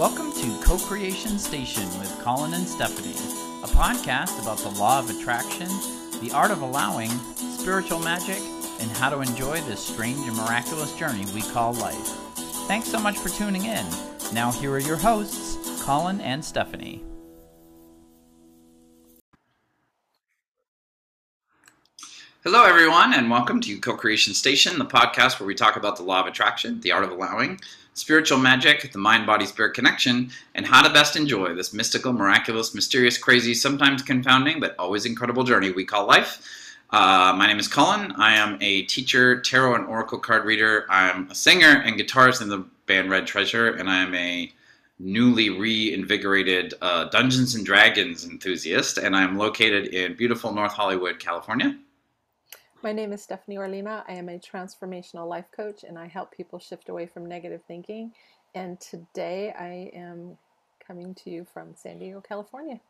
Welcome to Co Creation Station with Collin and Stephanie, a podcast about the law of attraction, the art of allowing, spiritual magic, and how to enjoy this strange and miraculous journey we call life. Thanks so much for tuning in. Now, here are your hosts, Collin and Stephanie. Hello, everyone, and welcome to Co Creation Station, the podcast where we talk about the law of attraction, the art of allowing, spiritual magic, the mind body spirit connection, and how to best enjoy this mystical, miraculous, mysterious, crazy, sometimes confounding, but always incredible journey we call life. Uh, my name is Collin. I am a teacher, tarot and oracle card reader. I'm a singer and guitarist in the band Red Treasure, and I am a newly reinvigorated uh, Dungeons and Dragons enthusiast, and I'm located in beautiful North Hollywood, California. My name is Stephanie Orlina. I am a transformational life coach and I help people shift away from negative thinking. And today I am coming to you from San Diego, California.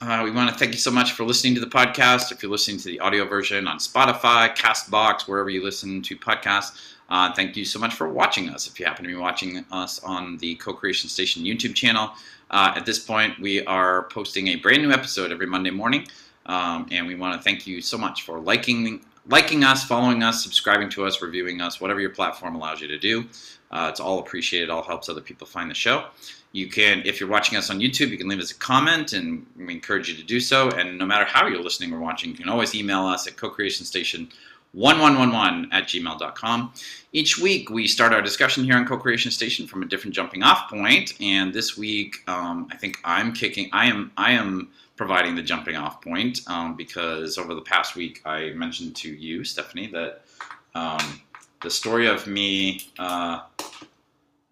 Uh, we want to thank you so much for listening to the podcast. If you're listening to the audio version on Spotify, Castbox, wherever you listen to podcasts, uh, thank you so much for watching us. If you happen to be watching us on the Co Creation Station YouTube channel, uh, at this point we are posting a brand new episode every Monday morning. Um, and we want to thank you so much for liking liking us, following us, subscribing to us, reviewing us, whatever your platform allows you to do. Uh, it's all appreciated. All helps other people find the show. You can, if you're watching us on YouTube, you can leave us a comment, and we encourage you to do so. And no matter how you're listening or watching, you can always email us at co-creationstation1111 at gmail.com. Each week, we start our discussion here on Co-Creation Station from a different jumping off point. And this week, um, I think I'm kicking. I am. I am providing the jumping off point um, because over the past week I mentioned to you, Stephanie, that um, the story of me uh,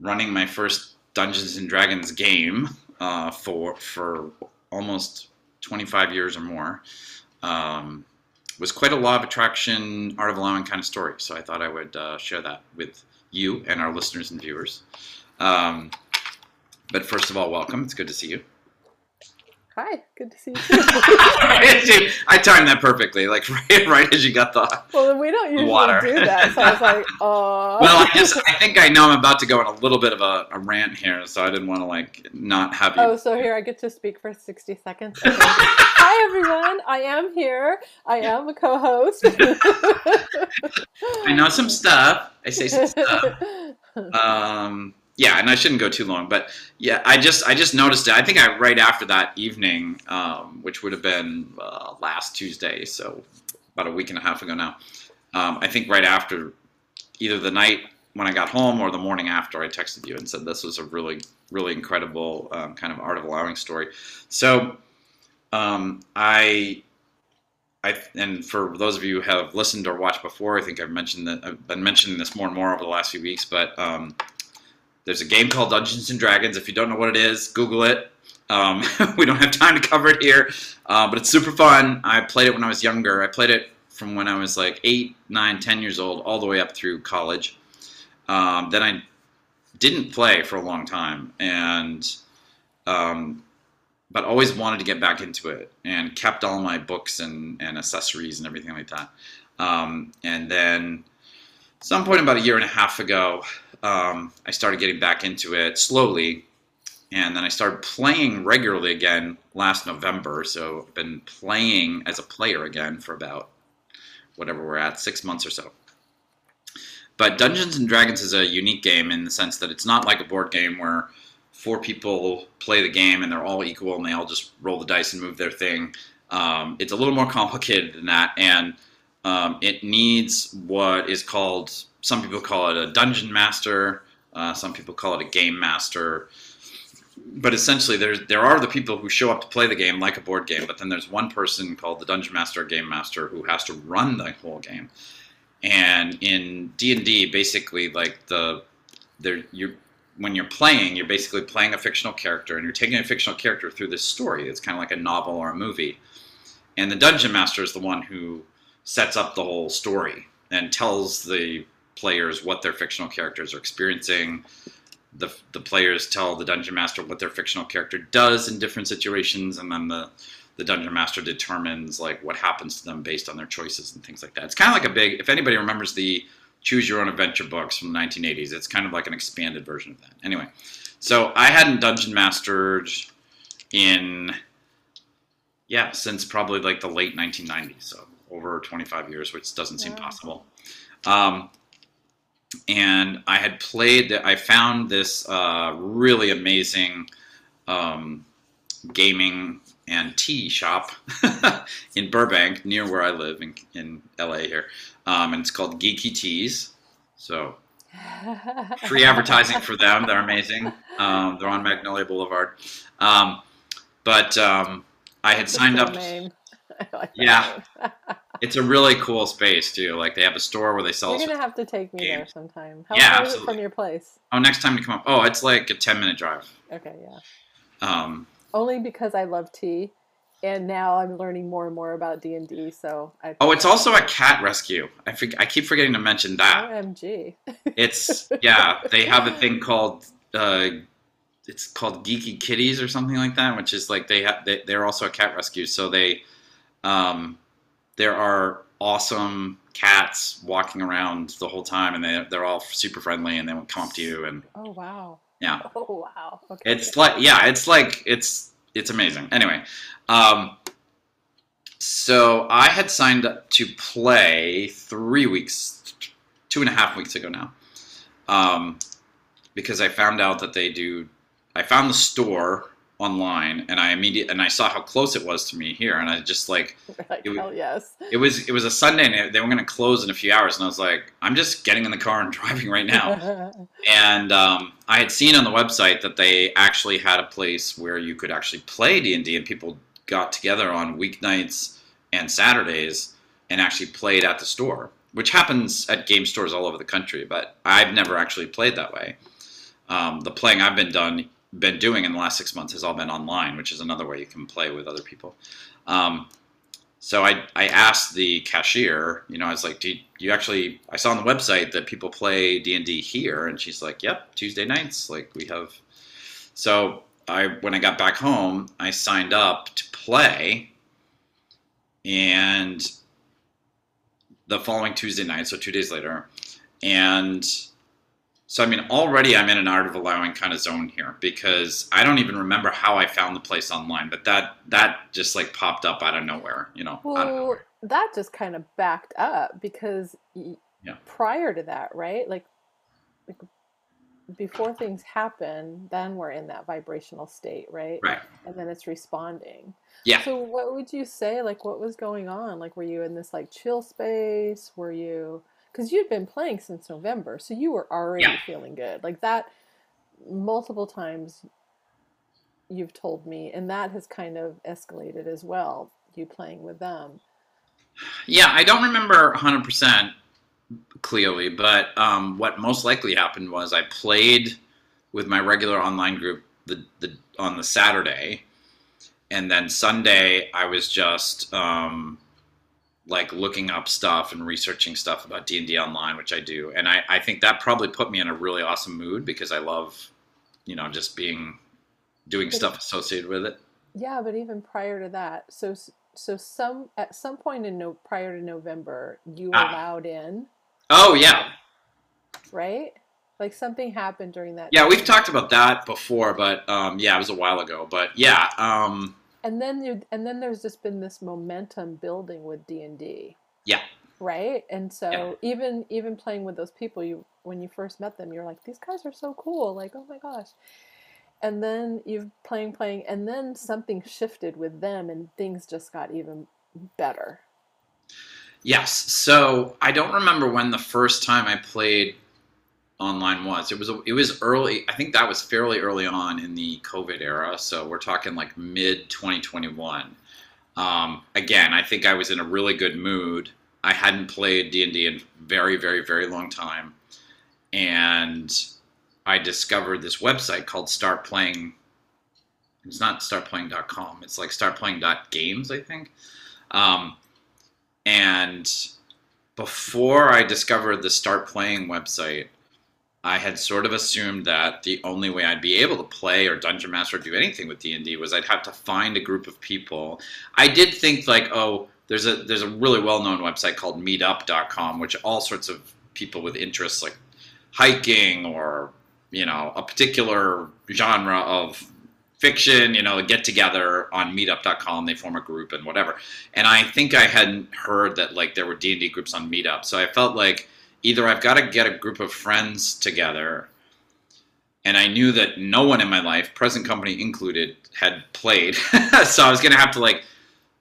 running my first Dungeons and Dragons game uh, for for almost 25 years or more um, was quite a law of attraction, art of allowing kind of story. So I thought I would uh, share that with you and our listeners and viewers. Um, but first of all, welcome. It's good to see you. Hi, good to see you. I timed that perfectly, like right, right as you got the well, we don't usually water. do that, so I was like, oh. Well, I just I think I know I'm about to go on a little bit of a, a rant here, so I didn't want to like not have you. Oh, so here I get to speak for 60 seconds. Okay. Hi everyone, I am here. I am a co-host. I know some stuff. I say some stuff. Um yeah, and I shouldn't go too long, but yeah, I just I just noticed it. I think I right after that evening, um, which would have been uh, last Tuesday, so about a week and a half ago now. Um, I think right after either the night when I got home or the morning after, I texted you and said this was a really really incredible um, kind of art of allowing story. So um, I I, and for those of you who have listened or watched before, I think I've mentioned that I've been mentioning this more and more over the last few weeks. But um, there's a game called Dungeons and Dragons. If you don't know what it is, Google it. Um, we don't have time to cover it here, uh, but it's super fun. I played it when I was younger. I played it from when I was like eight, nine, ten years old, all the way up through college. Um, then I didn't play for a long time, and um, but always wanted to get back into it, and kept all my books and, and accessories and everything like that. Um, and then, some point about a year and a half ago, um, I started getting back into it slowly, and then I started playing regularly again last November. So I've been playing as a player again for about whatever we're at, six months or so. But Dungeons and Dragons is a unique game in the sense that it's not like a board game where four people play the game and they're all equal and they all just roll the dice and move their thing. Um, it's a little more complicated than that, and um, it needs what is called some people call it a dungeon master, uh, some people call it a game master. But essentially, there's there are the people who show up to play the game like a board game, but then there's one person called the dungeon master or game master who has to run the whole game. And in D and D, basically, like the there you when you're playing, you're basically playing a fictional character, and you're taking a fictional character through this story. It's kind of like a novel or a movie. And the dungeon master is the one who sets up the whole story and tells the players what their fictional characters are experiencing. The, the players tell the dungeon master what their fictional character does in different situations, and then the the dungeon master determines like what happens to them based on their choices and things like that. It's kind of like a big. If anybody remembers the choose your own adventure books from the 1980s. It's kind of like an expanded version of that. Anyway, so I hadn't dungeon mastered in yeah since probably like the late 1990s, so over 25 years, which doesn't seem possible. Um, and I had played. That. I found this uh, really amazing um, gaming and tea shop in Burbank, near where I live in, in LA here, um, and it's called Geeky Teas. So free advertising for them. They're amazing. Um, they're on Magnolia Boulevard. Um, but um, I had signed up. Name. Yeah. It's a really cool space too. Like they have a store where they sell. You're gonna have to take me there sometime. How Yeah, far is it from your place? Oh, next time you come up. Oh, it's like a ten minute drive. Okay, yeah. Um, Only because I love tea, and now I'm learning more and more about D and D. So I. oh, it's also a cat rescue. I think I keep forgetting to mention that. OMG. It's yeah. They have a thing called. Uh, it's called Geeky Kitties or something like that, which is like they have. They, they're also a cat rescue. So they, um, there are awesome cats walking around the whole time, and they they're all super friendly, and they won't come up to you, and Oh wow. yeah. Oh wow. Okay. It's like yeah, it's like it's it's amazing. Anyway, um, so I had signed up to play three weeks, two and a half weeks ago now, um, because I found out that they do. I found the store online, and I immediately and I saw how close it was to me here, and I just like like, it was- hell yes. it was it was a Sunday, and they were going to close in a few hours, and I was like, I'm just getting in the car and driving right now. and um, I had seen on the website that they actually had a place where you could actually play D and D, and people got together on weeknights and Saturdays and actually played at the store, which happens at game stores all over the country. But I've never actually played that way. Um, the playing I've been done been doing in the last six months has all been online, which is another way you can play with other people. Um, so I, I asked the cashier, you know, I was like, do you, you actually, I saw on the website that people play D&D here. And she's like, yep, Tuesday nights. Like we have, so I, when I got back home, I signed up to play and the following Tuesday night, so two days later. And so, I mean, already I'm in an art of allowing kind of zone here because I don't even remember how I found the place online, but that, that just like popped up out of nowhere, you know, Well, nowhere. that just kind of backed up because Yeah. prior to that, right? Like, like before things happen, then we're in that vibrational state, right? Right. And then it's responding. Yeah. So what would you say? Like, what was going on? Like, were you in this like chill space? Were you? Because you'd been playing since November, so you were already Yeah. feeling good. Like that, multiple times. You've told me, and that has kind of escalated as well. You playing with them. Yeah, I don't remember 100% clearly, but um, what most likely happened was I played with my regular online group the, the on the Saturday, and then Sunday I was just um, like looking up stuff and researching stuff about D and D online, which I do, and I, I think that probably put me in a really awesome mood because I love, you know, just being doing But- stuff associated with it. Yeah, but even prior to that, so so some at some point in no prior to November, you were Ah. allowed in, Oh yeah, right? Like something happened during that. Yeah, we've talked about that before, but um, yeah, it was a while ago. But yeah, um, And then you and then there's just been this momentum building with D and D. Yeah. Right? And so Yeah. even even playing with those people you when you first met them, you're like, these guys are so cool, like, oh my gosh. And then you've playing, playing, and then something shifted with them and things just got even better. yes. So I don't remember when the first time I played online was. It was it was early. I think that was fairly early on in the COVID era. So we're talking like mid 2021. Um, again, I think I was in a really good mood. I hadn't played D and D in very, very, very long time, and I discovered this website called Start Playing. It's not startplaying.com. It's like startplaying.games, I think. Um, and before I discovered the Start Playing website, I had sort of assumed that the only way I'd be able to play or dungeon master or do anything with D and D was I'd have to find a group of people. I did think like, oh, there's a there's a really well known website called Meetup.com, which all sorts of people with interests like hiking or you know a particular genre of fiction you know get together on meetup.com they form a group and whatever and i think i hadn't heard that like there were d&d groups on meetup so i felt like either i've got to get a group of friends together and i knew that no one in my life present company included had played so i was going to have to like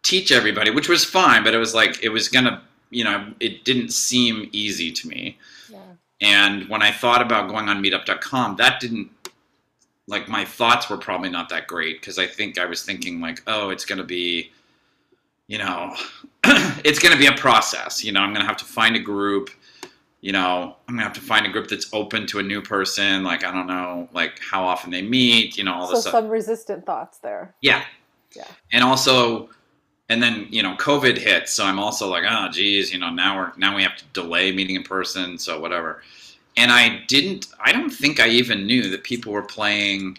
teach everybody which was fine but it was like it was going to you know it didn't seem easy to me Yeah. and when I thought about going on meetup.com, that didn't like my thoughts were probably not that great because I think I was thinking like, oh, it's going to be, you know, it's going to be a process. You know, I'm going to have to find a group. You know, I'm to have to find a group that's open to a new person. Like, I don't know, like how often they meet. You know, all So this stuff. some resistant thoughts there. Yeah. Yeah. And also, and then you know, COVID hit, so I'm also like, oh, geez, you know, now we're now we have to delay meeting in person, so whatever. And I didn't. I don't think I even knew that people were playing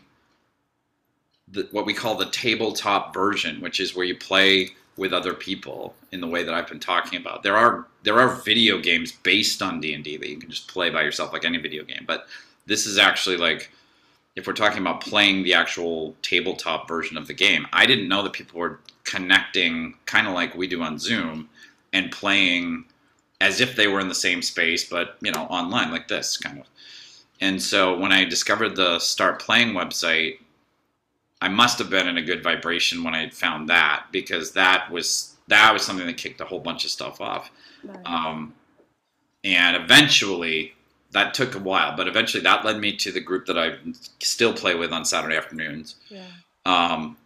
the, what we call the tabletop version, which is where you play with other people in the way that I've been talking about. There are there are video games based on D and D that you can just play by yourself, like any video game. But this is actually like if we're talking about playing the actual tabletop version of the game, I didn't know that people were connecting kind of like we do on Zoom and playing as if they were in the same space, but you know, online like this kind of. And so when I discovered the Start Playing website, I must have been in a good vibration when I found that because that was that was something that kicked a whole bunch of stuff off. Nice. Um, and eventually, that took a while, but eventually that led me to the group that I still play with on Saturday afternoons. yeah. Um,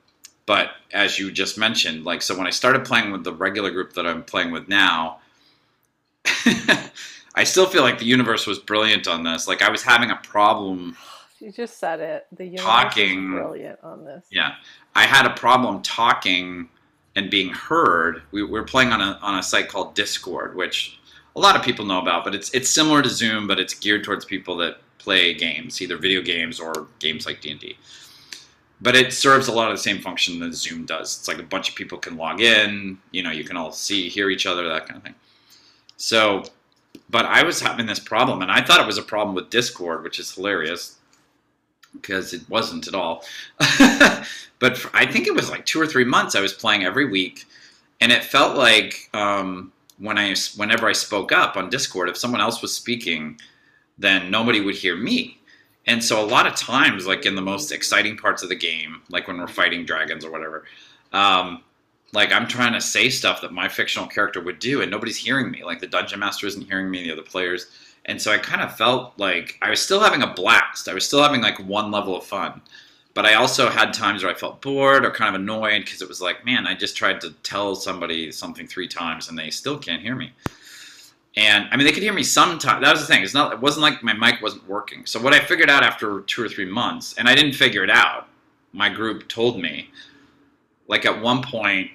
but as you just mentioned, like, so when I started playing with the regular group that I'm playing with now, I still feel like the universe was brilliant on this. Like, I was having a problem. You just said it. The universe Talking- brilliant on this. Yeah. I had a problem talking and being heard. We, we were playing on a, on a site called Discord, which a lot of people know about, but it's, it's similar to Zoom, but it's geared towards people that play games, either video games or games like D&D. But it serves a lot of the same function that Zoom does. It's like a bunch of people can log in, you know, you can all see, hear each other, that kind of thing. So, but I was having this problem, and I thought it was a problem with Discord, which is hilarious because it wasn't at all. but for, I think it was like two or three months I was playing every week, and it felt like um, when I whenever I spoke up on Discord, if someone else was speaking, then nobody would hear me. And so a lot of times, like in the most exciting parts of the game, like when we're fighting dragons or whatever, um, like I'm trying to say stuff that my fictional character would do, and nobody's hearing me. Like the dungeon master isn't hearing me, the other players. And so I kind of felt like I was still having a blast. I was still having like one level of fun. But I also had times where I felt bored or kind of annoyed because it was like, man, I just tried to tell somebody something three times and they still can't hear me. And I mean, they could hear me sometimes. That was the thing. It's not. It wasn't like my mic wasn't working. So what I figured out after two or three months, and I didn't figure it out. My group told me, like at one point,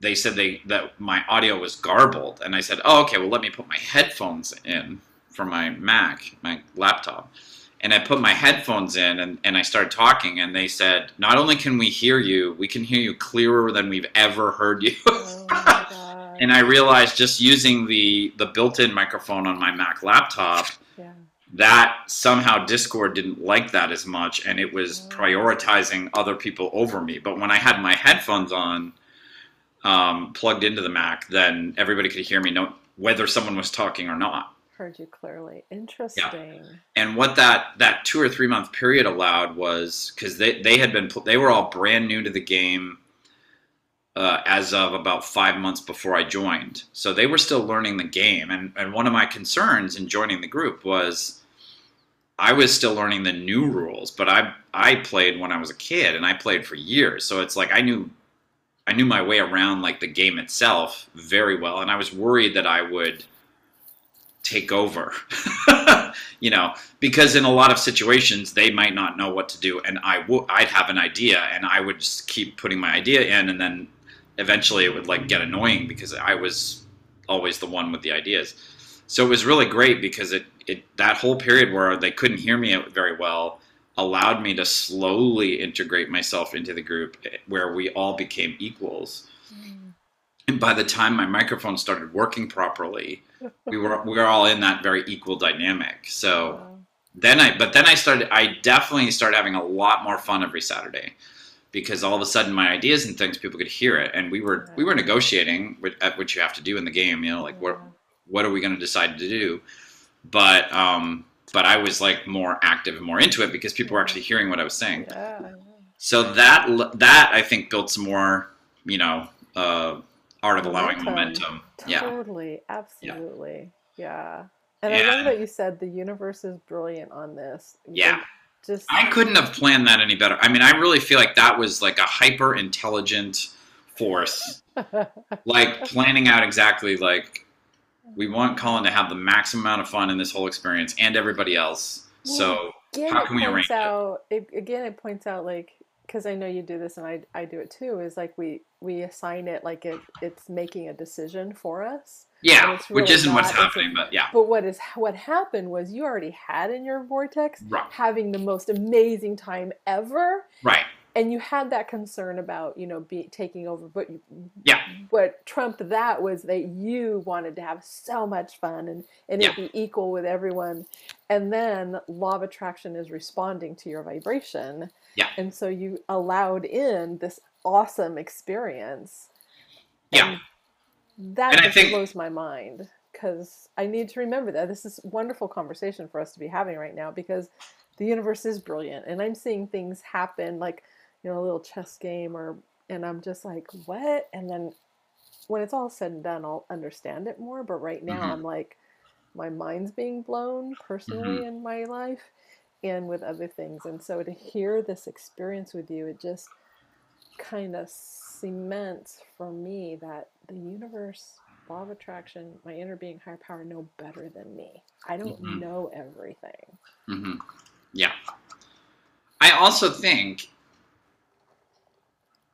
they said they that my audio was garbled, and I said, "Oh, okay. Well, let me put my headphones in for my Mac, my laptop." And I put my headphones in, and, and I started talking, and they said, "Not only can we hear you, we can hear you clearer than we've ever heard you." Oh and I realized just using the the built-in microphone on my Mac laptop yeah. that somehow Discord didn't like that as much and it was Oh. prioritizing other people over me. But when I had my headphones on um, plugged into the Mac, then everybody could hear me no, whether someone was talking or not. Heard you clearly. Interesting. And what that that two or three month period allowed was because they, they had been they were all brand new to the game uh, as of about five months before I joined, so they were still learning the game. And and one of my concerns in joining the group was I was still learning the new rules, but I I played when I was a kid and I played for years, so it's like I knew I knew my way around like the game itself very well, and I was worried that I would take over. you know, because in a lot of situations they might not know what to do, and I would I'd have an idea, and I would just keep putting my idea in, and then eventually it would like get annoying because I was always the one with the ideas. So it was really great because it, it that whole period where they couldn't hear me very well allowed me to slowly integrate myself into the group eh, where we all became equals. Mm. and by the time my microphone started working properly, we were we were all in that very equal dynamic. So Wow. then I but then I started I definitely started having a lot more fun every Saturday because all of a sudden my ideas and things people could hear it and we were we were negotiating with, at what you have to do in the game you know like what what are we going to decide to do but um but I was like more active and more into it because people were actually hearing what I was saying Yeah, yeah. so that that I think built some more you know uh art of allowing Momentum. momentum yeah Totally, absolutely. Yeah. And I Yeah. love that you said the universe is brilliant on this. Yeah. Just I couldn't have planned that any better. I mean, I really feel like that was like a hyper intelligent force, like planning out exactly like we want Collin to have the maximum amount of fun in this whole experience and everybody else. So again, how can we arrange it? out it, again it points out like because i know you do this and I, I do it too is like we we assign it like it, it's making a decision for us. Yeah, it's which isn't what's not- a- happening, but yeah, but what is what happened was you already had in your vortex right, having the most amazing time ever. Right, and you had that concern about you know be taking over but you, Yeah. what trumped that was that you wanted to have so much fun and and it be equal with everyone and then law of attraction is responding to your vibration. Yeah. and so you allowed in this awesome experience. Yeah, that And just think- blows my mind because I need to remember that. This is wonderful conversation for us to be having right now because the universe is brilliant and I'm seeing things happen like you know a little chess game or and I'm just like what and then when it's all said and done I'll understand it more but right now Mhm. I'm like my mind's being blown personally Mm-hmm. in my life and with other things and so to hear this experience with you it just kind of cements for me that the universe law of attraction my inner being higher power know better than me i don't Mhm. know everything hmm yeah. I also think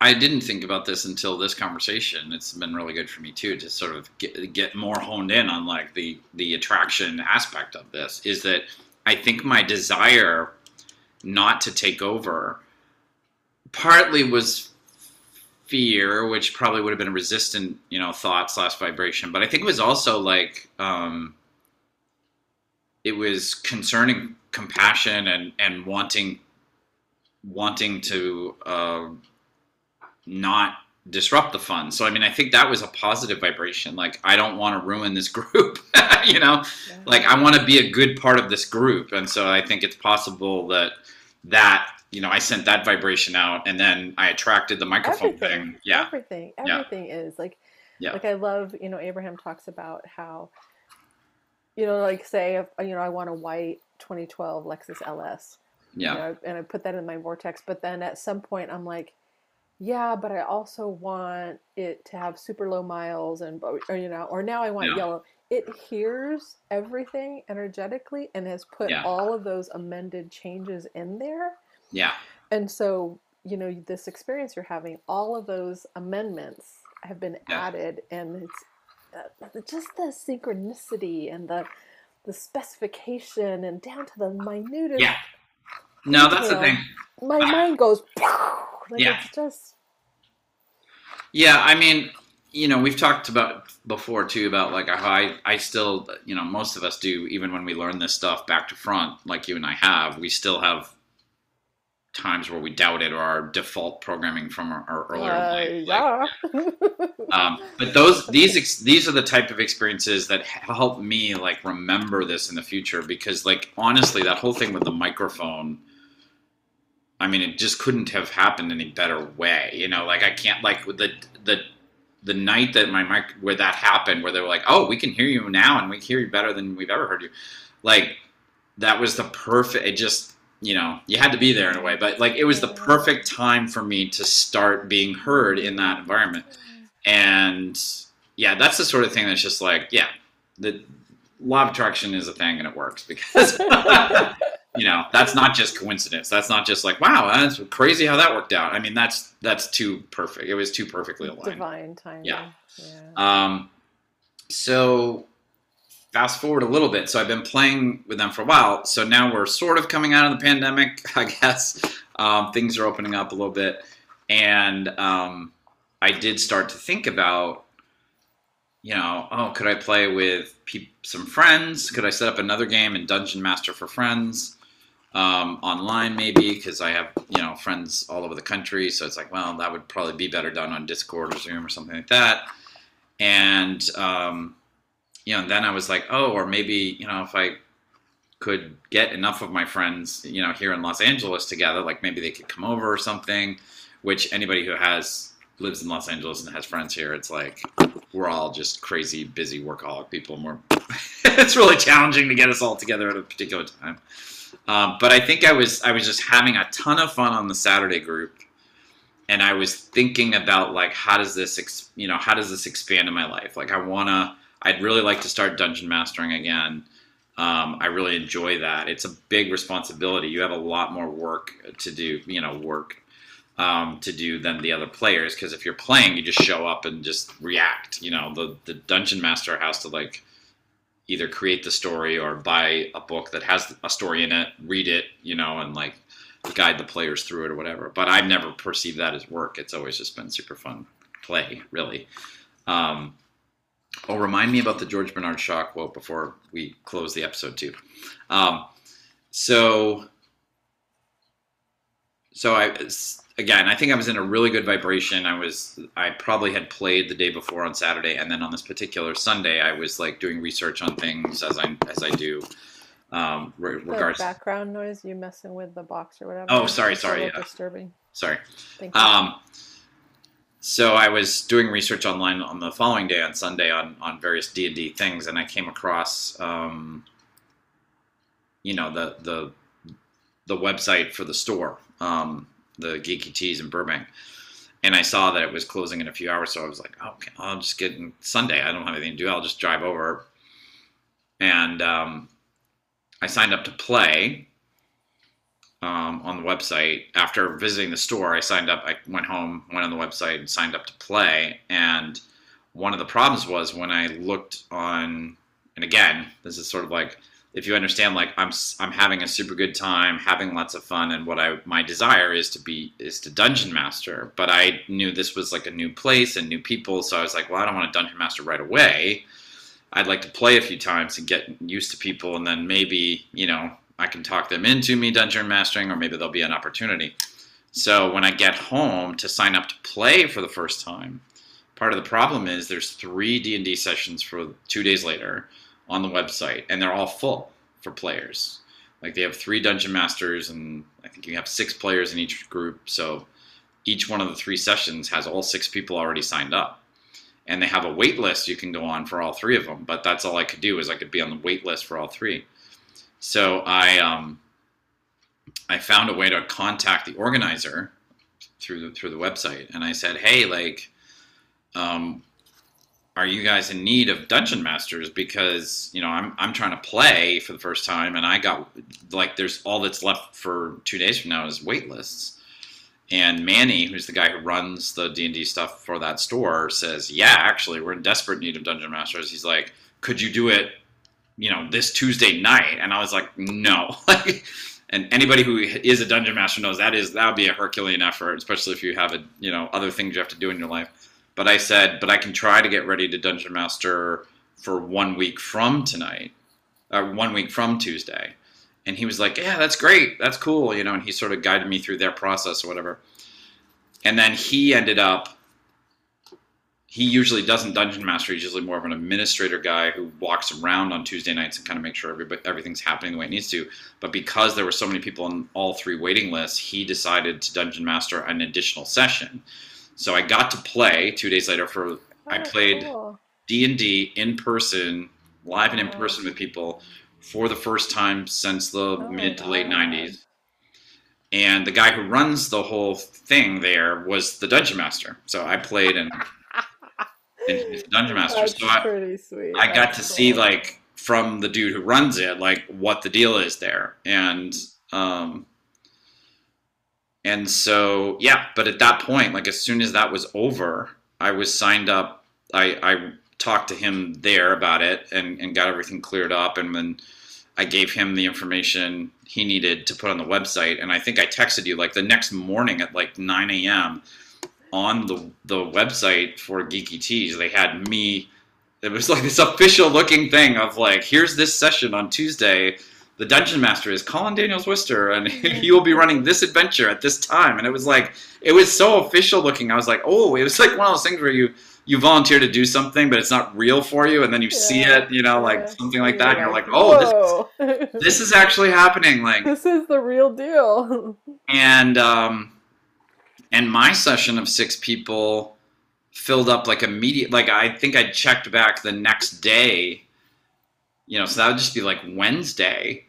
I didn't think about this until this conversation. It's been really good for me too to sort of get, get more honed in on like the the attraction aspect of this. Is that I think my desire not to take over partly was fear, which probably would have been a resistant, you know, thought slash vibration. But I think it was also like um, it was concerning compassion and and wanting wanting to uh, not disrupt the fun. So I mean, I think that was a positive vibration. Like I don't want to ruin this group, you know. Yeah. Like I want to be a good part of this group, and so I think it's possible that that you know I sent that vibration out, and then I attracted the microphone everything thing. Yeah, everything Yeah. everything is like Yeah. like i love you know abraham talks about how you know like say if, you know i want a white 2012 lexus ls you yeah, know, and I put that in my vortex. But then at some point, I'm like, yeah, but I also want it to have super low miles, and or you know, or now I want Yeah. yellow. It hears everything energetically and has put Yeah. all of those amended changes in there. yeah, And so, you know, this experience you're having, all of those amendments have been Yeah. added, and it's uh, just the synchronicity and the the specification and down to the minutest yeah. No, that's the thing. my mind goes like Yeah. it's just Yeah, I mean, you know, we've talked about before too about like how I, I still, you know, most of us do, even when we learn this stuff back to front, like you and I have, we still have times where we doubt it or our default programming from our, our earlier uh, life. like, yeah um, but those these ex- these are the type of experiences that help me like remember this in the future because like honestly that whole thing with the microphone i mean it just couldn't have happened any better way you know like i can't like with the the the night that my mic where that happened where they were like oh we can hear you now and we hear you better than we've ever heard you like that was the perfect it just you know you had to be there in a way but like it was the perfect time for me to start being heard in that environment. Mm-hmm. And yeah, that's the sort of thing that's just like, yeah, the law of attraction is a thing and it works because you know that's not just coincidence. That's not just like, wow, that's crazy how that worked out. I mean, that's that's too perfect. It was too perfectly aligned. divine timing Yeah. yeah Um, so fast forward a little bit. So I've been playing with them for a while. So now we're sort of coming out of the pandemic, I guess. Um, things are opening up a little bit, and um, I did start to think about you know, oh, could I play with pe- some friends? Could I set up another game in Dungeon Master for friends um, online, maybe? Because I have, you know, friends all over the country. So it's like, well, that would probably be better done on Discord or Zoom or something like that. And, um, you know, and then I was like, oh, or maybe, you know, if I could get enough of my friends, you know, here in Los Angeles together, like maybe they could come over or something, which anybody who has lives in Los Angeles and has friends here, it's like we're all just crazy, busy workaholic people, and we're it's really challenging to get us all together at a particular time. Um, but I think I was I was just having a ton of fun on the Saturday group, and I was thinking about like how does this ex- you know how does this expand in my life? Like I wanna I'd really like to start dungeon mastering again. Um, I really enjoy that. It's a big responsibility. You have a lot more work to do, you know, work um, to do than the other players. Because if you're playing, you just show up and just react. You know, the the dungeon master has to like either create the story or buy a book that has a story in it, read it, you know, and like guide the players through it or whatever. But I've never perceived that as work. It's always just been super fun play, really. Um, oh, remind me about the George Bernard Shaw quote before we close the episode too. Um, so, so I again, I think I was in a really good vibration. I was, I probably had played the day before on Saturday, and then on this particular Sunday, I was like doing research on things as I as I do. Um, re- The background noise, you messing with the box or whatever. Oh, sorry, sorry, yeah. disturbing. Sorry. Thank you. Um, so I was doing research online on the following day on Sunday on, on various D and D things, and I came across, um, you know, the the the website for the store, um, the Geeky Teas in Burbank, and I saw that it was closing in a few hours. So I was like, oh, okay, I'll just get in Sunday. I don't have anything to do. I'll just drive over, and um, I signed up to play um, on the website. After visiting the store, I signed up. I went home, went on the website, and signed up to play. And one of the problems was when I looked on, and again, this is sort of like if you understand, like I'm I'm having a super good time, having lots of fun, and what I my desire is to be is to dungeon master. But I knew this was like a new place and new people, so I was like, well, I don't want to dungeon master right away. I'd like to play a few times and get used to people, and then maybe you know I can talk them into me dungeon mastering, or maybe there'll be an opportunity. So when I get home to sign up to play for the first time, part of the problem is there's three D and D sessions for two days later on the website, and they're all full for players. Like they have three dungeon masters, and I think you have six players in each group. So each one of the three sessions has all six people already signed up and they have a wait list you can go on for all three of them. But that's all I could do is I could be on the wait list for all three. So I um, I found a way to contact the organizer through the through the website, and I said, hey, like, um, are you guys in need of dungeon masters? Because you know I'm I'm trying to play for the first time, and I got like there's all that's left for two days from now is wait lists. And Manny, who's the guy who runs the D and D stuff for that store, says, "Yeah, actually, we're in desperate need of dungeon masters." He's like, "Could you do it, you know, this Tuesday night?" And I was like, "No." and anybody who is a dungeon master knows that is that would be a Herculean effort, especially if you have a you know other things you have to do in your life. But I said, "But I can try to get ready to dungeon master for one week from tonight, or one week from Tuesday." and he was like, "Yeah, that's great, that's cool," you know, and he sort of guided me through their process or whatever. And then he ended up. He usually doesn't dungeon master. He's usually more of an administrator guy who walks around on Tuesday nights and kind of makes sure everybody, everything's happening the way it needs to. But because there were so many people on all three waiting lists, he decided to dungeon master an additional session. So I got to play two days later for I Oh, played cool. D and D in person, live and in Wow. person with people for the first time since the my mid to late '90s. And the guy who runs the whole thing there was the dungeon master. So I played and, and he's the dungeon master. That's So I, pretty sweet. I got That's to see like from the dude who runs it, like what the deal is there, and um, and so yeah. But at that point, like as soon as that was over, I was signed up. I I talked to him there about it and and got everything cleared up, and then I gave him the information he needed to put on the website. And I think I texted you like the next morning at like 9 a.m. on the the website for Geeky Teas. They had me it was like this official looking thing of like, here's this session on Tuesday. The dungeon master is Collin Daniels Worster, and he will be running this adventure at this time. And it was like, it was so official looking. I was like, oh, it was like one of those things where you you volunteer to do something, but it's not real for you, and then you yeah, see it, you know, like something like that, and you're like, oh, this is, this is actually happening. Like this is the real deal. and um, and my session of six people filled up like immediate. Like I think I checked back the next day. You know, so that would just be like Wednesday.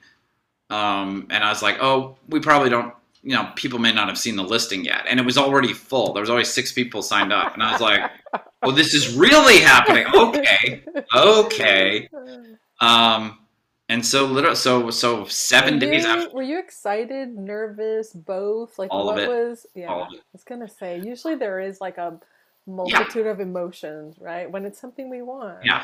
Um, and I was like, oh, we probably don't you know, people may not have seen the listing yet. And it was already full. There was always six people signed up. And I was like, well, this is really happening. Okay. Okay. Um, and so literally, so, so seven days after. Were you excited, nervous, both? Like all what was, yeah, I was going to say, usually there is like a multitude yeah. of emotions, right? When it's something we want. Yeah.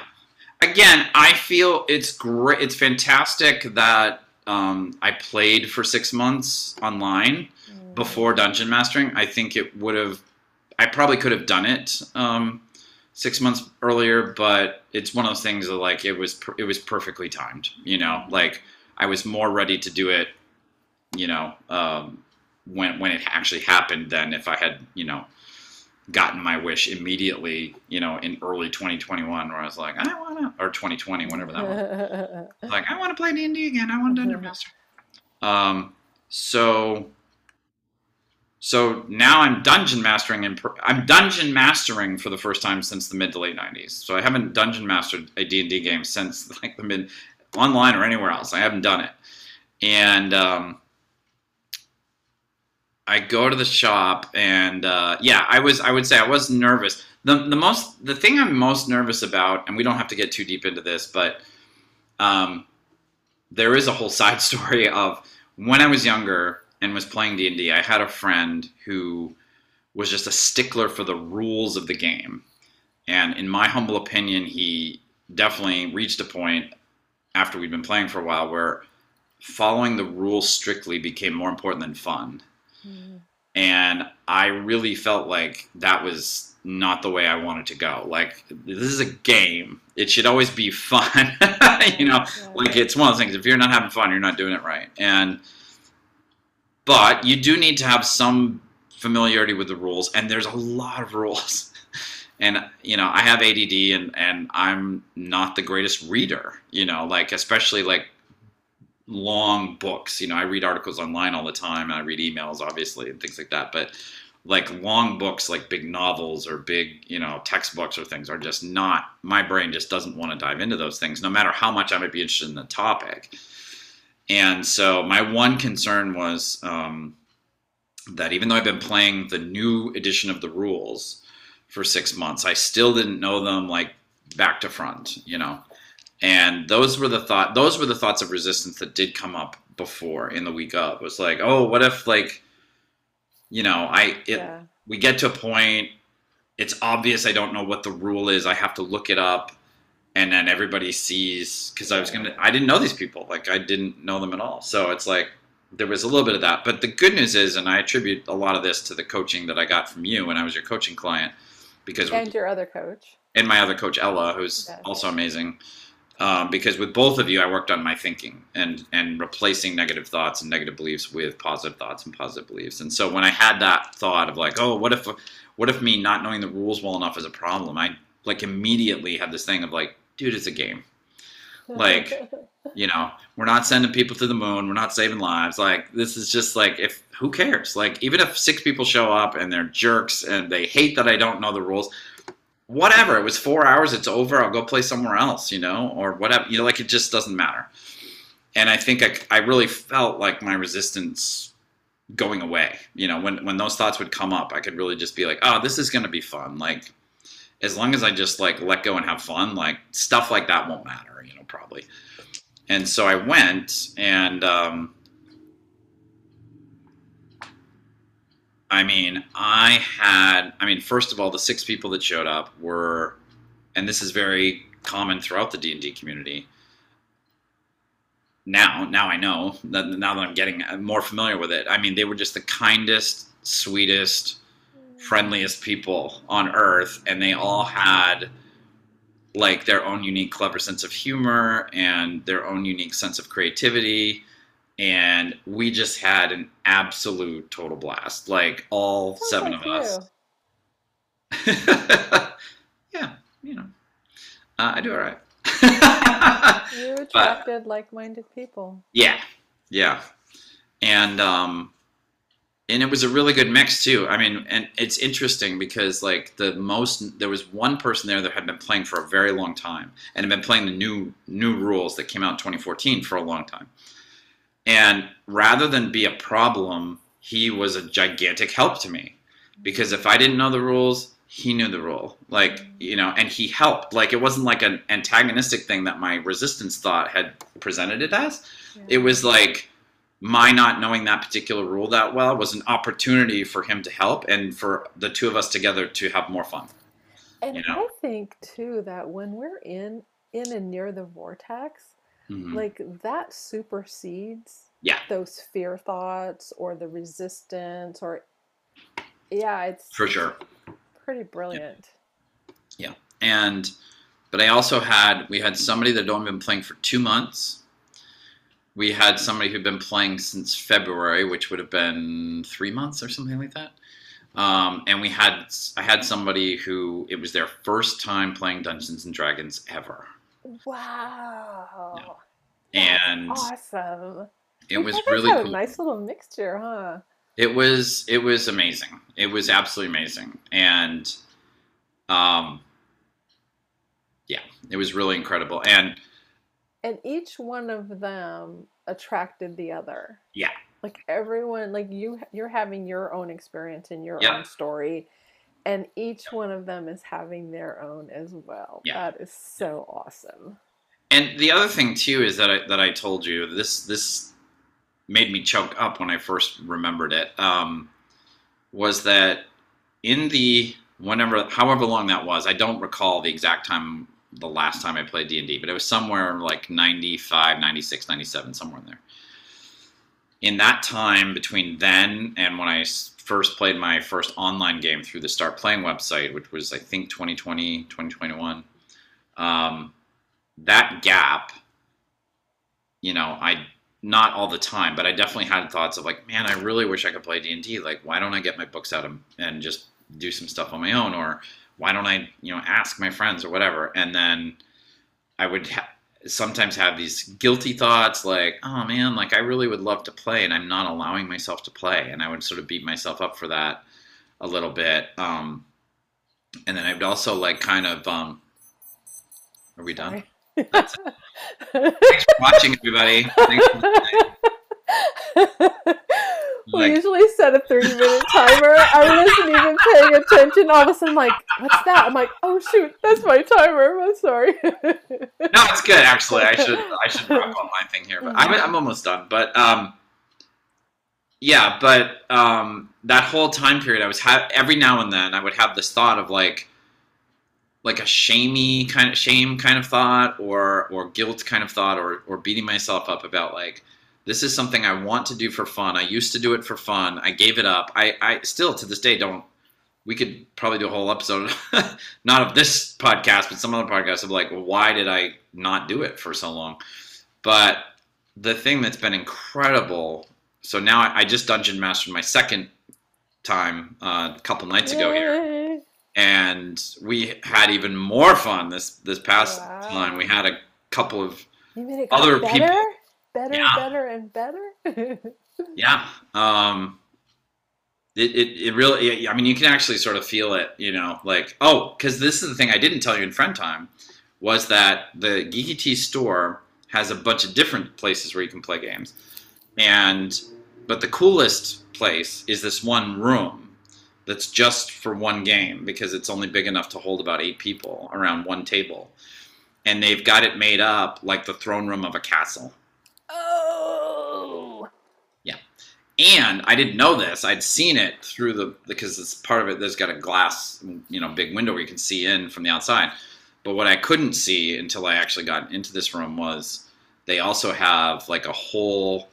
Again, I feel it's great. It's fantastic that um, I played for six months online mm. before dungeon mastering. I think it would have, I probably could have done it um, six months earlier, but it's one of those things that like it was it was perfectly timed. You know, like I was more ready to do it. You know, um, when when it actually happened than if I had you know gotten my wish immediately, you know, in early 2021, where I was like, I want to, or 2020, whenever that was. like, I want to play D and D again. I want Dungeon mm-hmm. Master. Um, so, so now I'm dungeon mastering, and I'm dungeon mastering for the first time since the mid to late 90s. So I haven't dungeon mastered a D and D game since like the mid, online or anywhere else. I haven't done it, and um, I go to the shop and uh, yeah, I was I would say I was nervous. The the most the thing I'm most nervous about, and we don't have to get too deep into this, but um, there is a whole side story of when I was younger and was playing D and. I had a friend who was just a stickler for the rules of the game, and in my humble opinion, he definitely reached a point after we'd been playing for a while where following the rules strictly became more important than fun And I really felt like that was not the way I wanted to go. Like, this is a game. It should always be fun. you know, like it's one of those things. If you're not having fun, you're not doing it right. And, but you do need to have some familiarity with the rules. And there's a lot of rules. and, you know, I have ADD and, and I'm not the greatest reader, you know, like, especially like long books. You know, I read articles online all the time and I read emails, obviously, and things like that. But like long books, like big novels or big, you know, textbooks or things are just not, my brain just doesn't want to dive into those things, no matter how much I might be interested in the topic. And so my one concern was um, that even though I've been playing the new edition of the rules for six months, I still didn't know them like back to front, you know and those were the thought those were the thoughts of resistance that did come up before in the week of. It was like oh what if like you know i it, yeah. we get to a point it's obvious i don't know what the rule is i have to look it up and then everybody sees because i was gonna i didn't know these people like i didn't know them at all. So it's like there was a little bit of that. But the good news is and i attribute a lot of this to the coaching that i got from you when i was your coaching client because and your other coach. And my other coach ella who's also amazing um, because with both of you, I worked on my thinking and and replacing negative thoughts and negative beliefs with positive thoughts and positive beliefs. And so when I had that thought of like, oh, what if what if me not knowing the rules well enough is a problem? I like immediately had this thing of like, dude, it's a game. Like, you know, we're not sending people to the moon. We're not saving lives. Like, this is just like, if who cares? Like, even if six people show up and they're jerks and they hate that I don't know the rules, whatever. It was four hours. It's over. I'll go play somewhere else, you know, or whatever. You know, like it just doesn't matter. And I think I, I really felt like my resistance going away. You know, when when those thoughts would come up, I could really just be like, oh, this is gonna be fun. Like, as long as I just like let go and have fun, like stuff like that won't matter. You know, probably. And so I went and. Um, I mean, I had, I mean, first of all, the six people that showed up were, and this is very common throughout the D&D community. Now, now I know that now that I'm getting more familiar with it. I mean, they were just the kindest, sweetest, friendliest people on earth, and they all had like their own unique clever sense of humor and their own unique sense of creativity and we just had an absolute total blast like all Sounds seven like of us. Yeah you know. Uh, i do all right. You You attracted like-minded people. yeah yeah. And um and it was a really good mix too. I mean and it's interesting because like the most there was one person there that had been playing for a very long time and had been playing the new new rules that came out in 2014 for a long time and rather than be a problem he was a gigantic help to me because if i didn't know the rules he knew the rule like you know and he helped like it wasn't like an antagonistic thing that my resistance thought had presented it as Yeah. it was like my not knowing that particular rule that well was an opportunity for him to help and for the two of us together to have more fun. And you know? I think too that when we're in in and near the vortex, Mhm. like that supersedes Yeah. those fear thoughts or the resistance or yeah, it's For sure. pretty brilliant. Yeah. And but I also had we had somebody that had only been playing for two months. We had somebody who'd been playing since February, which would have been three months or something like that. Um, and we had I had somebody who it was their first time playing Dungeons and Dragons ever, Wow. and awesome. it You was really cool. a nice little mixture, huh? It was it was amazing. It was absolutely amazing, and um, yeah, it was really incredible. And And each one of them attracted the other. Yeah. Like everyone, like you, you're having your own experience and your Yeah. own story, and each one of them is having their own as well. Yeah. That is so awesome. and the other thing too is that I that I told you this this made me choke up when I first remembered it. Um, was that in the whenever however long that was i don't recall the exact time the last time i played d&d but it was somewhere like 95 96 97 somewhere in there in that time between then and when i first played my first online game through the start playing website which was i think 2020 2021 um, that gap you know i not all the time but i definitely had thoughts of like man i really wish i could play d&d like why don't i get my books out and, and just do some stuff on my own? Or why don't i you know ask my friends or whatever? And then i would ha- sometimes have these guilty thoughts like oh man like i really would love to play and i'm not allowing myself to play. And i would sort of beat myself up for that a little bit um, and then i would also like kind of um, are we done? Thanks for watching everybody. Thanks for listening. we Like- usually set a 30 minute timer. I wasn't even paying attention. All of a sudden, like, what's that? I'm like, oh shoot, that's my timer. I'm sorry. No, it's good actually. I should I should wrap up my thing here, but I'm I'm almost done. But um, yeah, but um, that whole time period, I was ha- every now and then I would have this thought of like like a shamey kind of shame kind of thought or or guilt kind of thought or or beating myself up about like this is something I want to do for fun. I used to do it for fun. I gave it up. I I still to this day don't we could probably do a whole episode, not of this podcast, but some other podcast of like, well, why did I not do it for so long? But the thing that's been incredible. So now I, I just dungeon mastered my second time uh, a couple nights ago here, and we had even more fun this this past Wow. time. We had a couple of You made it got Other people- better, Yeah. better, and better. Yeah. Um, it, it, it really, I mean, you can actually sort of feel it, you know, like, oh, because this is the thing I didn't tell you in friend time was that the Geeky Tea store has a bunch of different places where you can play games. And, but the coolest place is this one room that's just for one game because it's only big enough to hold about eight people around one table. And they've got it made up like the throne room of a castle. oh, And I didn't know this. I'd seen it through the because it's part of it. There's got a glass, you know, big window where you can see in from the outside. But what I couldn't see until I actually got into this room was they also have like a whole.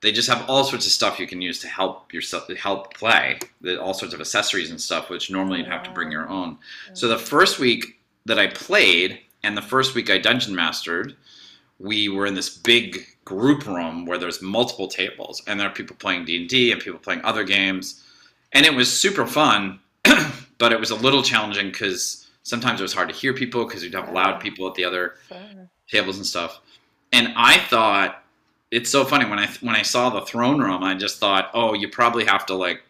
They just have all sorts of stuff you can use to help yourself help play. All sorts of accessories and stuff, which normally you'd have to bring your own. So the first week that I played, And the first week I dungeon mastered, we were in this big group room where there's multiple tables, and there are people playing D and people playing other games, and it was super fun. but it was a little challenging because sometimes it was hard to hear people because you'd have loud people at the other Sure. tables and stuff. And I thought it's so funny when I when I saw the throne room, I just thought, oh, you probably have to like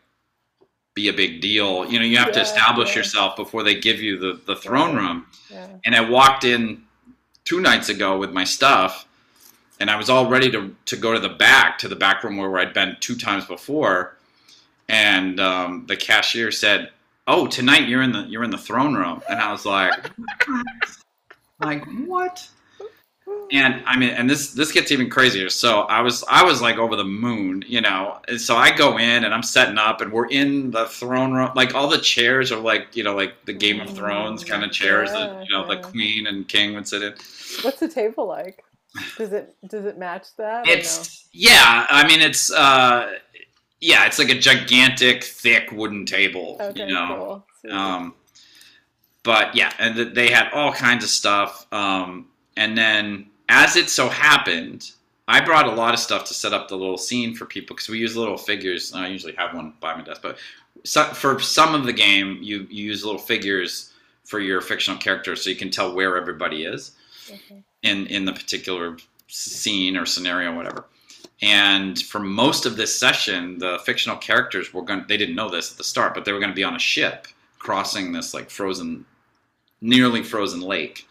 be a big deal. You know, you have to establish yeah. yourself before they give you the the throne Right. room. Yeah. And I walked in two nights ago with my stuff, and I was all ready to to go to the back to the back room where I'd been two times before. And um, the cashier said, "Oh, tonight you're in the you're in the throne room," and I was like, "Like what?" And I mean, and this this gets even crazier. So I was I was like over the moon, you know. And so I go in and I'm setting up, and we're in the throne room. Like all the chairs are like you know like the Game of Thrones kind of chairs that you know the Yeah, yeah. queen and king would sit in. What's the table like? Does it does it match that? It's yeah. I mean, it's uh, yeah. It's like a gigantic, thick wooden table. okay, you know. cool. Um, but yeah, and they had all kinds of stuff. Um, and then, as it so happened, I brought a lot of stuff to set up the little scene for people because we use little figures. I usually have one by my desk, but so, for some of the game, you, you use little figures for your fictional characters so you can tell where everybody is okay. in in the particular scene or scenario, whatever. And for most of this session, the fictional characters were going. They didn't know this at the start, but they were going to be on a ship crossing this like frozen, nearly frozen lake,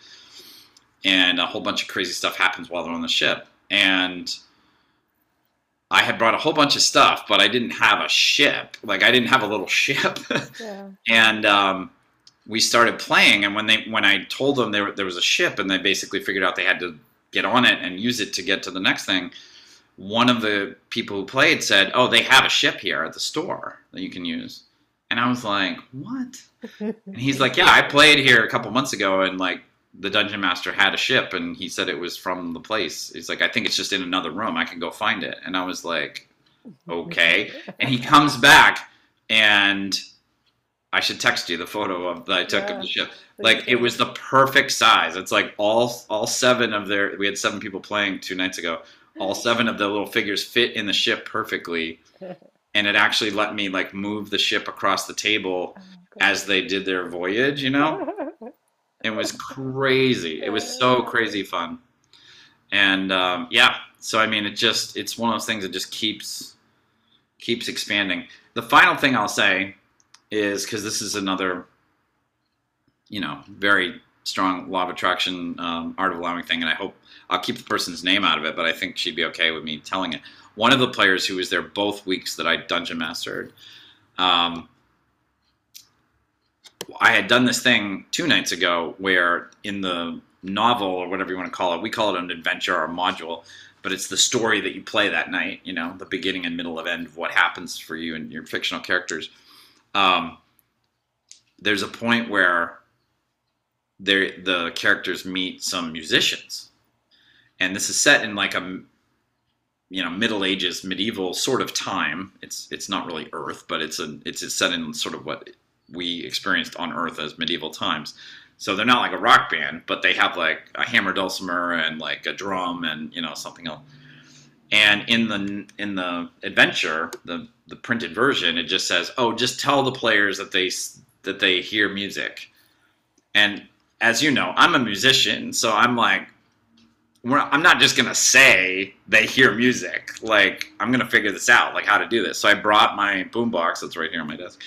and a whole bunch of crazy stuff happens while they're on the ship. And I had brought a whole bunch of stuff, but I didn't have a ship. Like I didn't have a little ship. Yeah. and um, we started playing and when they when i told them there, there was a ship and they basically figured out they had to get on it and use it to get to the next thing one of the people who played said oh they have a ship here at the store that you can use and i was like what and he's like yeah i played here a couple months ago and like the dungeon master had a ship and he said it was from the place he's like i think it's just in another room i can go find it and i was like okay and he comes back and I should text you the photo of that I took Yeah. of the ship. Like it was the perfect size. It's like all all seven of their we had seven people playing two nights ago. All seven of the little figures fit in the ship perfectly. And it actually let me like move the ship across the table as they did their voyage, you know? It was crazy. It was so crazy fun. And um, yeah, so I mean it just it's one of those things that just keeps keeps expanding. The final thing I'll say is because this is another, you know, very strong law of attraction, um, art of allowing thing, and I hope I'll keep the person's name out of it, but I think she'd be okay with me telling it. One of the players who was there both weeks that I dungeon mastered, um, I had done this thing two nights ago where in the novel or whatever you want to call it, we call it an adventure or a module, but it's the story that you play that night, you know, the beginning and middle of end of what happens for you and your fictional characters um, there's a point where there the characters meet some musicians, and this is set in like a you know Middle Ages medieval sort of time. It's it's not really Earth, but it's a it's set in sort of what we experienced on Earth as medieval times. So they're not like a rock band, but they have like a hammer dulcimer and like a drum and you know something else. And in the in the adventure, the the printed version, it just says, "Oh, just tell the players that they that they hear music." And as you know, I'm a musician, so I'm like, I'm not just gonna say they hear music. Like I'm gonna figure this out, like how to do this. So I brought my boombox that's right here on my desk,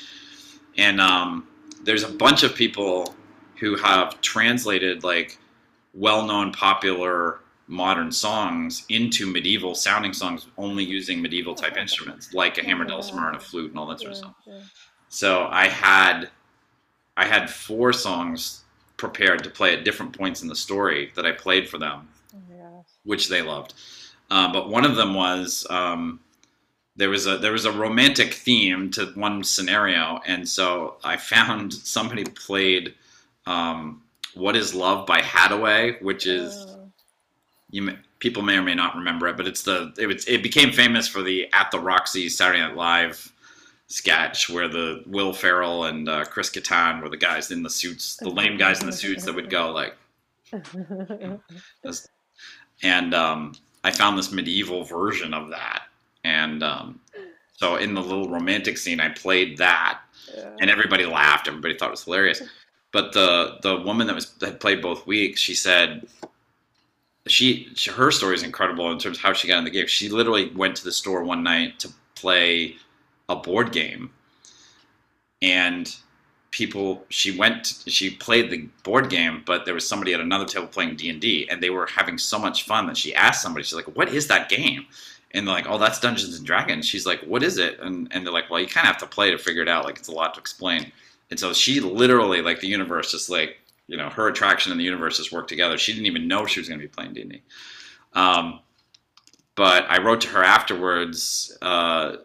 and um, there's a bunch of people who have translated like well-known popular modern songs into medieval sounding songs only using medieval type instruments like a hammer dulcimer and a flute and all that sort of stuff. So I had I had four songs prepared to play at different points in the story that I played for them, Oh which they loved. Uh, but one of them was um, there was a there was a romantic theme to one scenario, and so I found somebody played um, "What Is Love" by Hadaway, which is Oh, you may, people may or may not remember it, but it's the it, was, it became famous for the at the Roxy Saturday Night Live sketch where the Will Ferrell and uh, Chris Kattan were the guys in the suits, the lame guys in the suits that would go like, and um, I found this medieval version of that, and um, so in the little romantic scene, I played that, Yeah. and everybody laughed. Everybody thought it was hilarious. But the the woman that was that played both weeks, she said she, she her story is incredible in terms of how she got in the game. She literally went to the store one night to play a board game, and people she went she played the board game but there was somebody at another table playing d&d and they were having so much fun that she asked somebody she's like what is that game and like oh that's dungeons and dragons. She's like what is it? And, and they're like well you kind of have to play to figure it out like it's a lot to explain. And so she literally like the universe just like you know her attraction and the universe just worked together. She didn't even know she was going to be playing d&d um, but i wrote to her afterwards uh,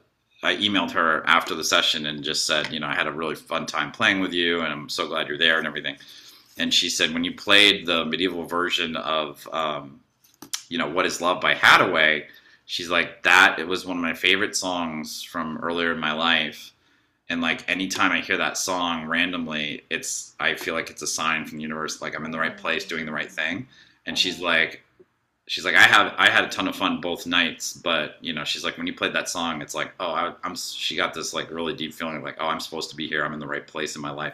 I emailed her after the session and just said, you know, I had a really fun time playing with you, and I'm so glad you're there and everything. And she said, when you played the medieval version of, um, you know, What Is Love by Hadaway, she's like, that it was one of my favorite songs from earlier in my life. And like anytime I hear that song randomly, it's I feel like it's a sign from the universe, like I'm in the right place, mm-hmm. doing the right thing. And she's mm-hmm. like, she's like, I have I had a ton of fun both nights, but you know, she's like, when you played that song, it's like, oh, I, I'm. She got this like really deep feeling, like, oh, I'm supposed to be here. I'm in the right place in my life.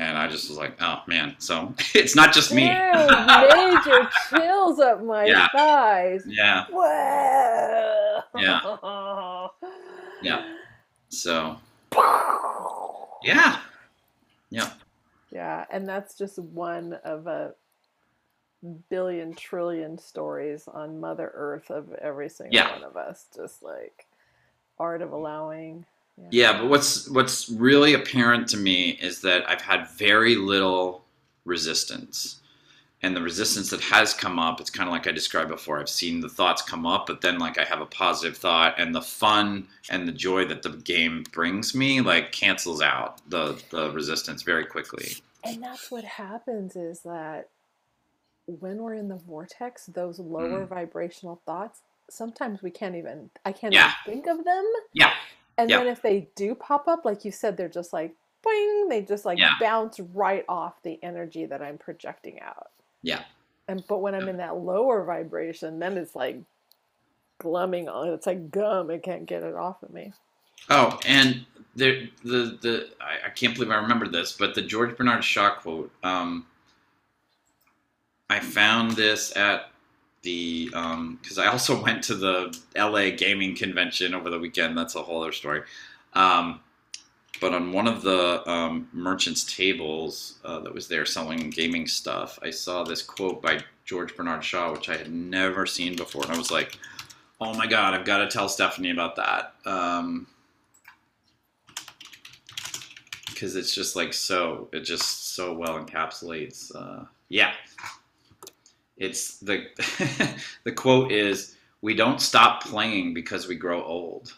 And I just was like, oh man. So it's not just me. Major chills up my Yeah. thighs. yeah. Whoa. Yeah. Yeah. So yeah. Yeah. Yeah, and that's just one of a billion trillion stories on Mother Earth of every single Yeah. one of us. Just like art of allowing. Yeah, but what's what's really apparent to me is that I've had very little resistance. And the resistance that has come up, it's kind of like I described before. I've seen the thoughts come up, but then like I have a positive thought and the fun and the joy that the game brings me like cancels out the the resistance very quickly. And that's what happens is that when we're in the vortex, those lower vibrational thoughts, sometimes we can't even, I can't Mm. Yeah. even think of them. Yeah. And Yeah. then if they do pop up, like you said, they're just like, boing, they just like Yeah. bounce right off the energy that I'm projecting out. Yeah. And but when I'm in that lower vibration, then it's like glumming on. It's like gum. It can't get it off of me. Oh, and the the the I, I can't believe I remember this, but the George Bernard Shaw quote. Um, I found this at the because I also went to the L.A. gaming convention over the weekend. That's a whole other story. Um, but on one of the um, merchants' tables uh, that was there selling gaming stuff, I saw this quote by George Bernard Shaw, which I had never seen before, and I was like, "Oh my god, I've got to tell Stephanie about that." Um, because it's just like so it just so well encapsulates uh, yeah it's the the quote is we don't stop playing because we grow old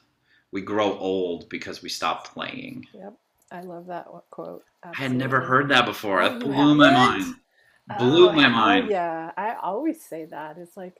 we grow old because we stop playing Yep. I love that quote. i had never heard that before Oh, that you blew my mind blew Oh, my oh, mind yeah, I always say that. It's like,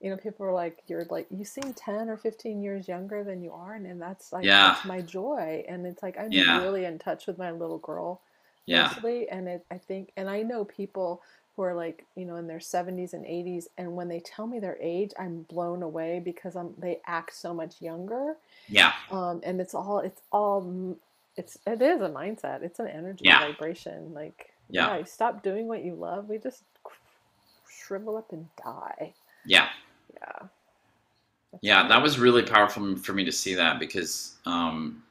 you know, people are like, "You're like, you seem ten or fifteen years younger than you are," and, and that's like, Yeah. that's my joy. And it's like I'm Yeah. really in touch with my little girl, yeah mostly. And it, I think, and I know people who are like, you know, in their seventies and eighties, and when they tell me their age, I'm blown away because I'm they act so much younger. yeah Um, and it's all, it's all, it's it is a mindset. It's an energy Yeah. vibration. Like, Yeah. yeah, stop doing what you love, we just shrivel up and die. yeah Yeah. That's yeah that was really powerful for me to see that because um,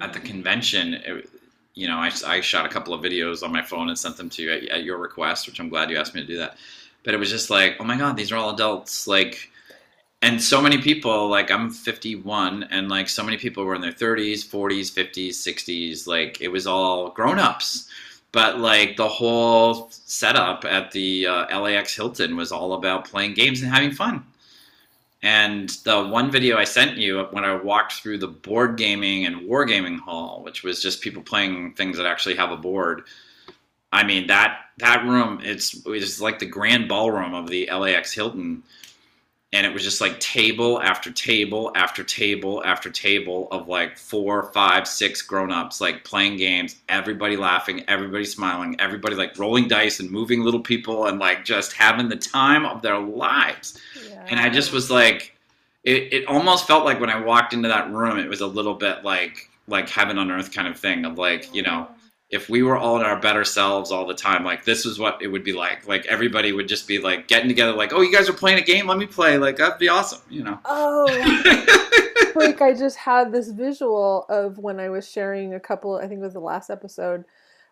at the Mm. convention, it, you know, I, I shot a couple of videos on my phone and sent them to you at, at your request, which I'm glad you asked me to do that. But it was just like, oh my God, these are all adults. Like, and so many people, like, I'm 51, and like, so many people were in their 30s, 40s, 50s, 60s. Like, it was all grown ups. But like, the whole setup at the uh, LAX Hilton was all about playing games and having fun. And the one video I sent you when I walked through the board gaming and wargaming hall, which was just people playing things that actually have a board. I mean that that room it's it's like the grand ballroom of the LAX Hilton, and it was just like table after table after table after table of like four, five, six grown-ups like playing games, everybody laughing, everybody smiling, everybody like rolling dice and moving little people and like just having the time of their lives. Yeah. And I just was like, it, it almost felt like when I walked into that room, it was a little bit like like heaven on earth kind of thing of like, you know, if we were all in our better selves all the time, like this is what it would be like. Like everybody would just be like getting together, like, oh, you guys are playing a game, let me play. Like that'd be awesome, you know. Oh, like I just had this visual of when I was sharing a couple. I think it was the last episode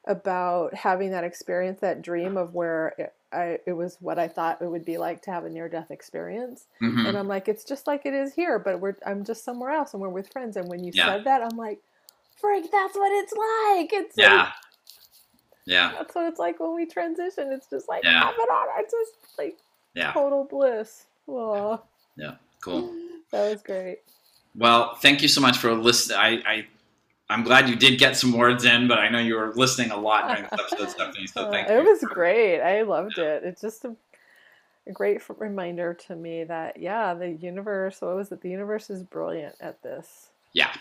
about having that experience, that dream of where it, I, it was what I thought it would be like to have a near-death experience. Mhm. And I'm like, it's just like it is here, but we're I'm just somewhere else, and we're with friends. And when you Yeah. said that, I'm like, Frank, that's what it's like. It's Yeah. like, Yeah. that's what it's like when we transition. It's just like Yeah. have it on. It's just like Yeah. total bliss. Aww. Yeah. Cool. that was great. Well, thank you so much for listening. I, I I'm glad you did get some words in, but I know you were listening a lot during this episode, Stephanie. So Uh, thank it was great. I loved it. It's just a, a great reminder to me that yeah, the universe. What was it? The universe is brilliant at this. Yeah.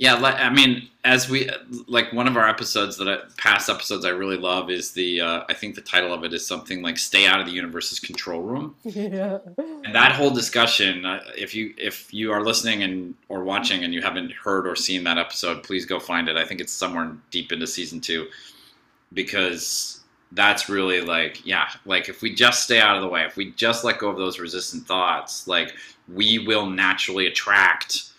Yeah, I mean, as we like one of our episodes that I, past episodes I really love is the uh, I think the title of it is something like "Stay out of the universe's control room." yeah. And that whole discussion, uh, if you if you are listening and or watching and you haven't heard or seen that episode, please go find it. I think it's somewhere deep into season two, because that's really like yeah, like if we just stay out of the way, if we just let go of those resistant thoughts, like we will naturally attract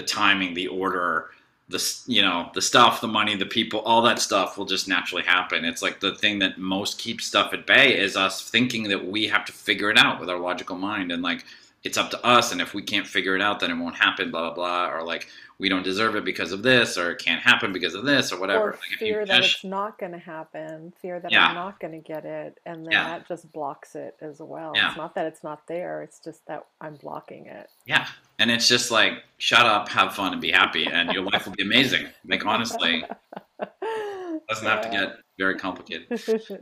the timing, the order, the you know the stuff, the money, the people, all that stuff will just naturally happen. It's like the thing that most keeps stuff at bay is us thinking that we have to figure it out with our logical mind, and like it's up to us. And if we can't figure it out, then it won't happen. Blah blah blah, or like we don't deserve it because of this, or it can't happen because of this, or whatever. Or Like, fear that just- it's not going to happen. Fear that Yeah. I'm not going to get it, and then Yeah. that just blocks it as well. Yeah. It's not that it's not there. It's just that I'm blocking it. Yeah. And it's just like, shut up, have fun, and be happy, and your life will be amazing. Like, honestly, doesn't have to get very complicated.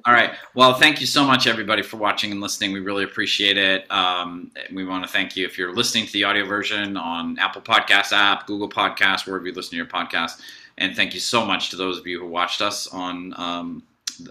All right. Well, thank you so much, everybody, for watching and listening. We really appreciate it. Um, we want to thank you if you're listening to the audio version on Apple Podcasts app, Google Podcasts, wherever you listen to your podcast. And thank you so much to those of you who watched us on um,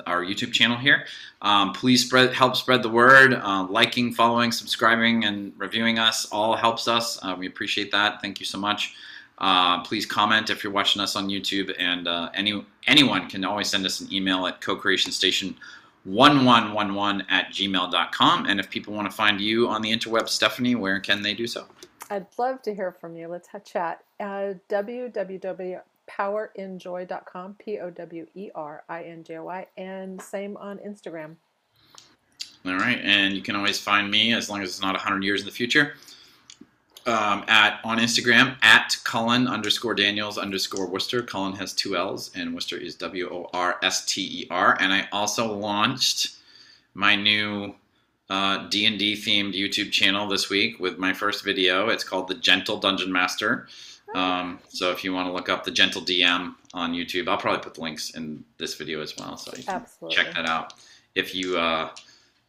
our YouTube channel here. Um, please spread, help spread the word. Uh, liking, following, subscribing, and reviewing us all helps us. Uh, we appreciate that. Thank you so much. Uh, please comment if you're watching us on YouTube, and uh, any anyone can always send us an email at co-creationstation1111 at gmail.com. And if people want to find you on the interweb, Stephanie, where can they do so? I'd love to hear from you. Let's have chat. Uh, www.powerinjoy.com, P O W E R I N J O Y, and same on Instagram. All right, and you can always find me as long as it's not 100 years in the future um, at on Instagram at Collin underscore Daniels underscore Worster. Collin has two L's, and Worster is W O R S T E R. And I also launched my new uh, D&D themed YouTube channel this week with my first video. It's called The Gentle Dungeon Master. Um, so if you want to look up The Gentle DM on YouTube, I'll probably put the links in this video as well, so you can Absolutely. check that out. If you uh,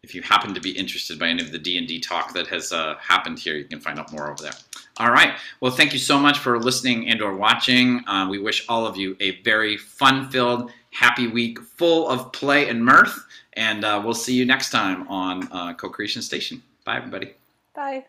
if you happen to be interested by any of the D&D talk that has uh, happened here, you can find out more over there. All right. Well, thank you so much for listening and or watching. Uh, we wish all of you a very fun-filled, happy week full of play and mirth. And uh, we'll see you next time on uh, Co-Creation Station. Bye, everybody. Bye.